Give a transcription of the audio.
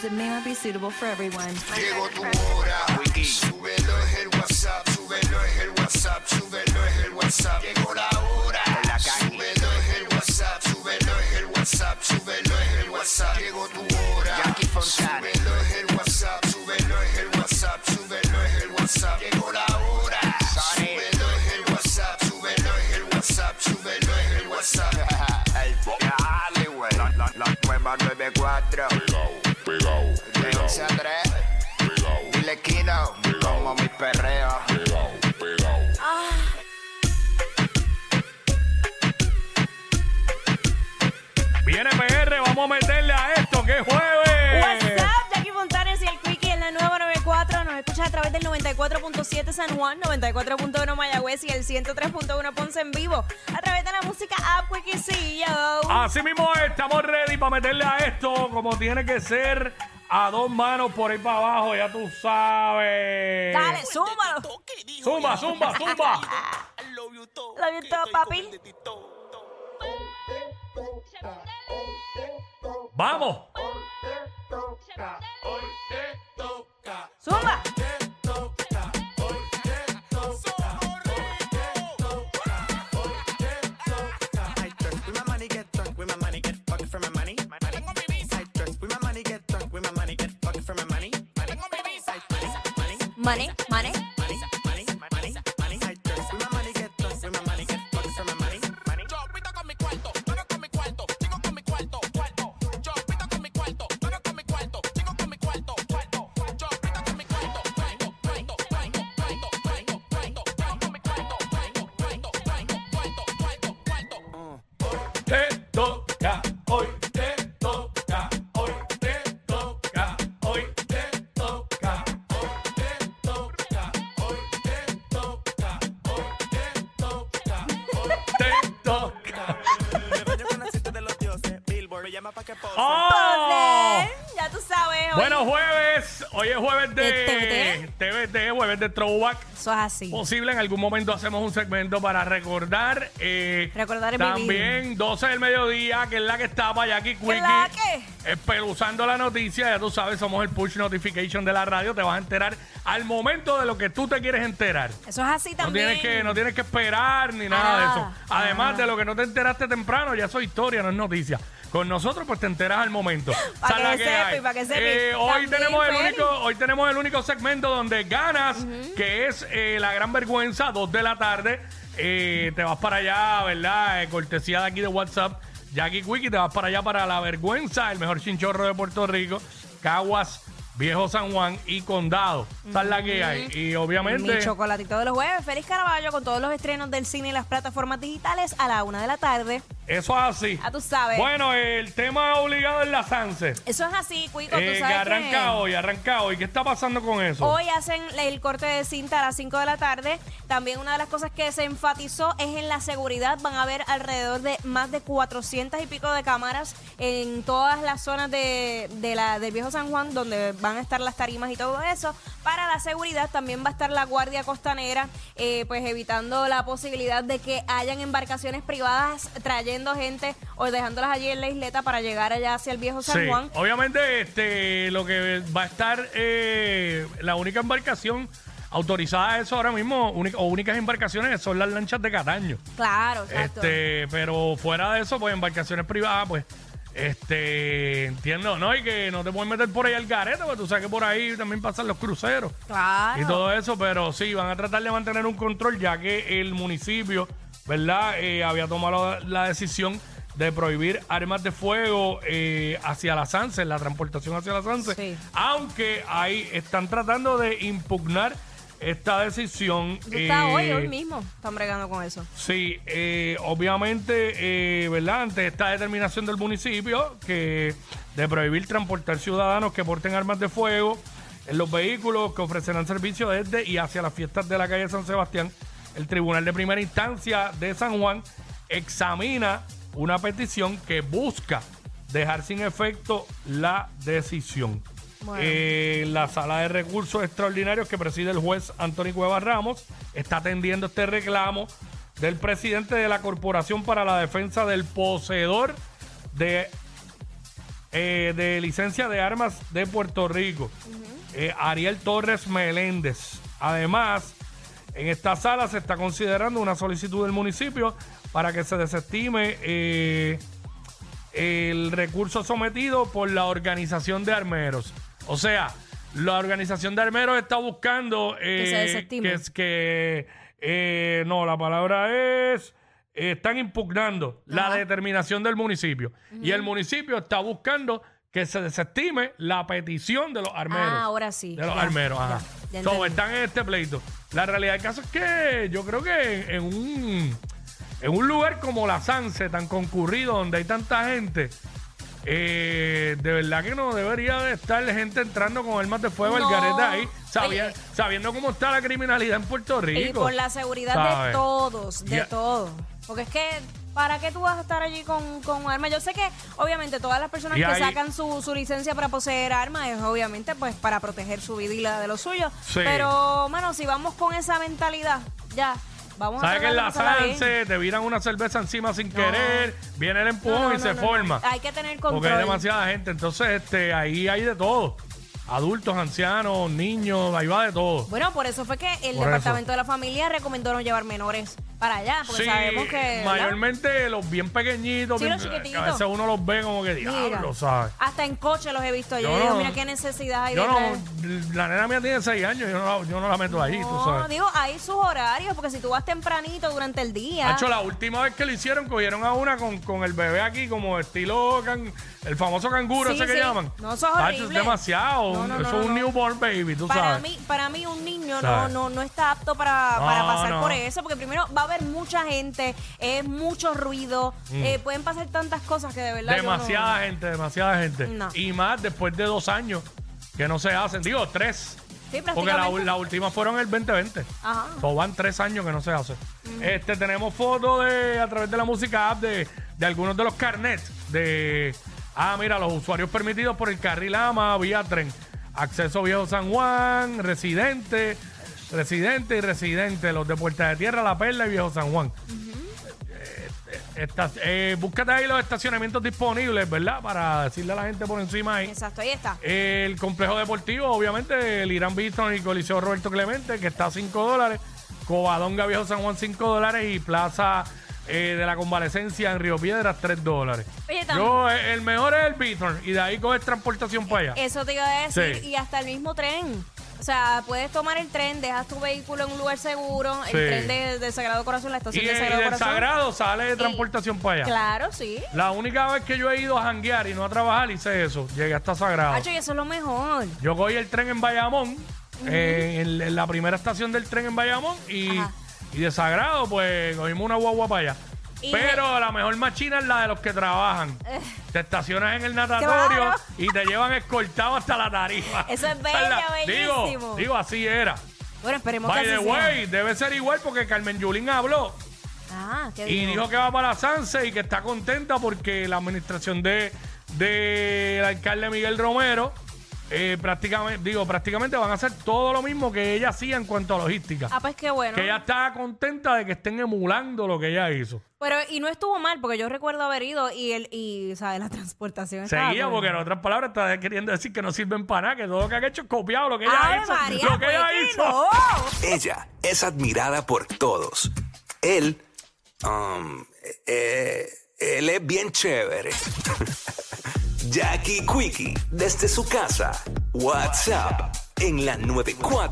as it may not be suitable for everyone. Llegó tu hora. Súbelo es el WhatsApp, súbelo es el WhatsApp, súbelo es el WhatsApp. Llegó la hora. Súbelo es el WhatsApp, súbelo es el WhatsApp, súbelo es el WhatsApp. Llegó tu hora. Súbelo es el WhatsApp, súbelo es el WhatsApp, súbelo es el WhatsApp. Llegó la hora. Súbelo es el WhatsApp, súbelo es el WhatsApp, súbelo es el WhatsApp. El dale, güey. La, la, la nueva 94. De 11 a 3. Dile Kino. Como mi perreo. Viene PR, vamos a meterle a esto, que es jueves. What's up, Jackie Fontanes y el Quickie en la nueva 94. Nos escuchas a través del 94.7 San Juan, 94.1 Mayagüez y el 103.1 Ponce en vivo. A través de la música App Quickiecillo. Así mismo estamos ready para meterle a esto como tiene que ser a dos manos por ahí para abajo, ya tú sabes. Dale, súmalo. Zumba, zumba, zumba. Lo vi todo, papi. Vamos. Zumba. Money, money, ¡Oh! Ya tú sabes. hoy. Bueno, jueves, hoy es jueves de ¿De TVT, jueves de Throwback. Eso es así. Posible, en algún momento hacemos un segmento para recordar. eh, Recordar el También 12 del mediodía, que es la que está para Jackie ¿Qué es la que? Espeluzando la noticia, ya tú sabes, somos el push notification de la radio. Te vas a enterar al momento de lo que tú te quieres enterar. Eso es así No también. tienes, que, no tienes que esperar ni nada de Ah, eso. Además ah. de lo que no te enteraste temprano, ya eso es historia, no es noticia. Con nosotros, pues te enteras al momento. Pa' Esa es la que sepa hay. y pa' que sepa. Eh, hoy, También, tenemos el Feli. único, hoy tenemos el único segmento donde ganas, que es eh, la gran vergüenza, 2 de la tarde. Eh, te vas para allá, ¿verdad? Eh, cortesía de aquí de WhatsApp. Jackie Quickie, te vas para allá para la vergüenza, el mejor chinchorro de Puerto Rico. Caguas, Viejo San Juan y Condado. Esa es la que hay. Y obviamente. Mi chocolatito de los jueves. Feliz Caraballo con todos los estrenos del cine y las plataformas digitales a la una de la tarde. Eso es así. Ah, tú sabes. Bueno, el tema obligado es la Sanse. Eso es así, Cuico. Eh, tú que sabes arranca hoy, arranca hoy. ¿Qué está pasando con eso? Hoy hacen el corte de cinta a las 5 de la tarde. También una de las cosas que se enfatizó es en la seguridad. Van a haber alrededor de más de 400 y pico de cámaras en todas las zonas de, de la, del Viejo San Juan, donde van a estar las tarimas y todo eso. Para la seguridad también va a estar la Guardia Costanera, eh, pues evitando la posibilidad de que hayan embarcaciones privadas trayendo gente o dejándolas allí en la isleta para llegar allá hacia el Viejo San Sí, Juan. obviamente este, lo que va a estar, eh, la única embarcación autorizada a eso ahora mismo, única- o únicas embarcaciones son las lanchas de Cataño. Claro, exacto. Este, pero fuera de eso, pues embarcaciones privadas, pues, este, entiendo, ¿no? Y que no te pueden meter por ahí al garete, porque tú sabes que por ahí también pasan los cruceros. Claro. y todo eso, pero sí, van a tratar de mantener un control ya que el municipio, ¿verdad? Eh, había tomado la, la decisión de prohibir armas de fuego eh, hacia la Sanse, la transportación hacia la Sanse, Sí. aunque ahí están tratando de impugnar esta decisión. Eso está hoy, eh, hoy mismo. Están bregando con eso. Sí, eh, obviamente, eh, ¿verdad? Ante esta determinación del municipio que de prohibir transportar ciudadanos que porten armas de fuego en los vehículos que ofrecerán servicio desde y hacia las fiestas de la calle San Sebastián, el Tribunal de Primera Instancia de San Juan examina una petición que busca dejar sin efecto la decisión. Bueno. Eh, la sala de recursos extraordinarios que preside el juez Antonio Cuevas Ramos está atendiendo este reclamo del presidente de la Corporación para la Defensa del Poseedor de eh, de licencia de armas de Puerto Rico, eh, Ariel Torres Meléndez. Además, en esta sala se está considerando una solicitud del municipio para que se desestime eh, el recurso sometido por la organización de armeros. O sea, la organización de armeros está buscando eh, Que se desestime. que es que eh, no, la palabra es eh, están impugnando la determinación del municipio y el municipio está buscando que se desestime la petición de los armeros. Ah, ahora sí. De los Ya, armeros, ya, ajá. ya So, entendí. están en este pleito. La realidad del caso es que yo creo que en, en un en un lugar como la Sanse, tan concurrido, donde hay tanta gente, eh, de verdad que no debería de estar gente entrando con armas de fuego al No. garete ahí, Oye. sabiendo cómo está la criminalidad en Puerto Rico. Y por la seguridad ¿sabes? de todos, de Ya. todos. Porque es que, ¿para qué tú vas a estar allí con, con armas? Yo sé que, obviamente, todas las personas Y que ahí- sacan su, su licencia para poseer armas es, obviamente, pues para proteger su vida y la de los suyos. Sí. Pero, mano, si vamos con esa mentalidad, ya, vamos ¿Sabes a que en la. Sanse te viran una cerveza encima sin querer, viene el empujón no, y se forma? Hay que tener Porque hay control. demasiada gente. Entonces, este, ahí hay de todo. Adultos, ancianos, niños, ahí va de todo. Bueno, por eso fue que el Por Departamento de la Familia recomendó no llevar menores para allá, porque Sí, sabemos que... ¿verdad? mayormente los bien pequeñitos, Sí, bien- los chiquititos. a veces uno los ve como que Mira, diablo, ¿sabes? hasta en coche los he visto yo. Yo digo, no- mira qué necesidad hay Yo de no, traer- la nena mía tiene 6 años, yo no, la- yo no la meto ahí, tú No, sabes. digo, hay sus horarios, porque si tú vas tempranito durante el día. Hacho, la última vez que lo hicieron, cogieron a una con, con el bebé aquí, como estilo can- el famoso canguro Sí, ese que sí. llaman. No, eso es Hacho, horrible. demasiado. No, no, no, eso es un no. newborn baby, tú para sabes. mí, para mí un niño no, ¿Sabes? no, no está apto para, No, para pasar no. por eso, porque primero va a haber mucha gente, es mucho ruido, eh, pueden pasar tantas cosas que de verdad no- Mm. Demasiada gente, demasiada gente. No. Y más después de dos años que no se hacen. Digo, tres. Sí, Porque la, la última fueron el 2020. Ajá. So, van tres años que no se hace. Este, tenemos fotos de, a través de la música app de, de algunos de los carnets de. Ah, mira, los usuarios permitidos por el carril AMA, vía tren. Acceso Viejo San Juan, residente, residente y residente, los de Puerta de Tierra, La Perla y Viejo San Juan. Estas- eh, búscate ahí los estacionamientos disponibles, ¿verdad? Para decirle a la gente por encima ahí. Exacto, ahí está. El complejo deportivo, obviamente, el Irán Bison y Coliseo Roberto Clemente, que está a 5 dólares. Covadonga Viejo San Juan, 5 dólares. Y Plaza eh, de la Convalecencia en Río Piedras, 3 dólares. Oye, Yo, eh, el mejor es el Bison. Y de ahí coges transportación para allá. Eso te iba a decir, Sí. y hasta el mismo tren. O sea, puedes tomar el tren, dejas tu vehículo en un lugar seguro, Sí. el tren de, de Sagrado Corazón, la estación y de Sagrado del Corazón. Sagrado sale de transportación para allá. Claro, sí. La única vez que yo he ido a janguear y no a trabajar, hice eso. Llegué hasta Sagrado. Hacho, y eso es lo mejor. Yo cogí el tren en Bayamón, eh, en, en la primera estación del tren en Bayamón, y, Ajá. y de Sagrado, pues cogimos una guagua para allá. Y Pero la mejor machina es la de los que trabajan. Te estacionas en el natatorio Claro. y te llevan escoltado hasta la tarifa. Eso es bello, bellísimo. Digo, digo, así era. Bueno, esperemos By que the así sea. way, debe ser igual porque Carmen Yulín habló Ah, ¿qué y dijo que va para Sanse y que está contenta porque la administración de del alcalde Miguel Romero eh, prácticamente digo prácticamente van a hacer todo lo mismo que ella hacía en cuanto a logística Ah, pues qué bueno. que ella está contenta de que estén emulando lo que ella hizo Pero, y no estuvo mal, porque yo recuerdo haber ido y, el, y ¿sabes? La transportación estaba seguía porque en otras palabras está queriendo decir que no sirven para nada que todo lo que han hecho es copiado lo que ella ¡Ave hizo María! lo que ella pues, hizo no. Ella es admirada por todos. Él, um, eh, él es bien chévere. Jackie Quickie, desde su casa. WhatsApp en la 94.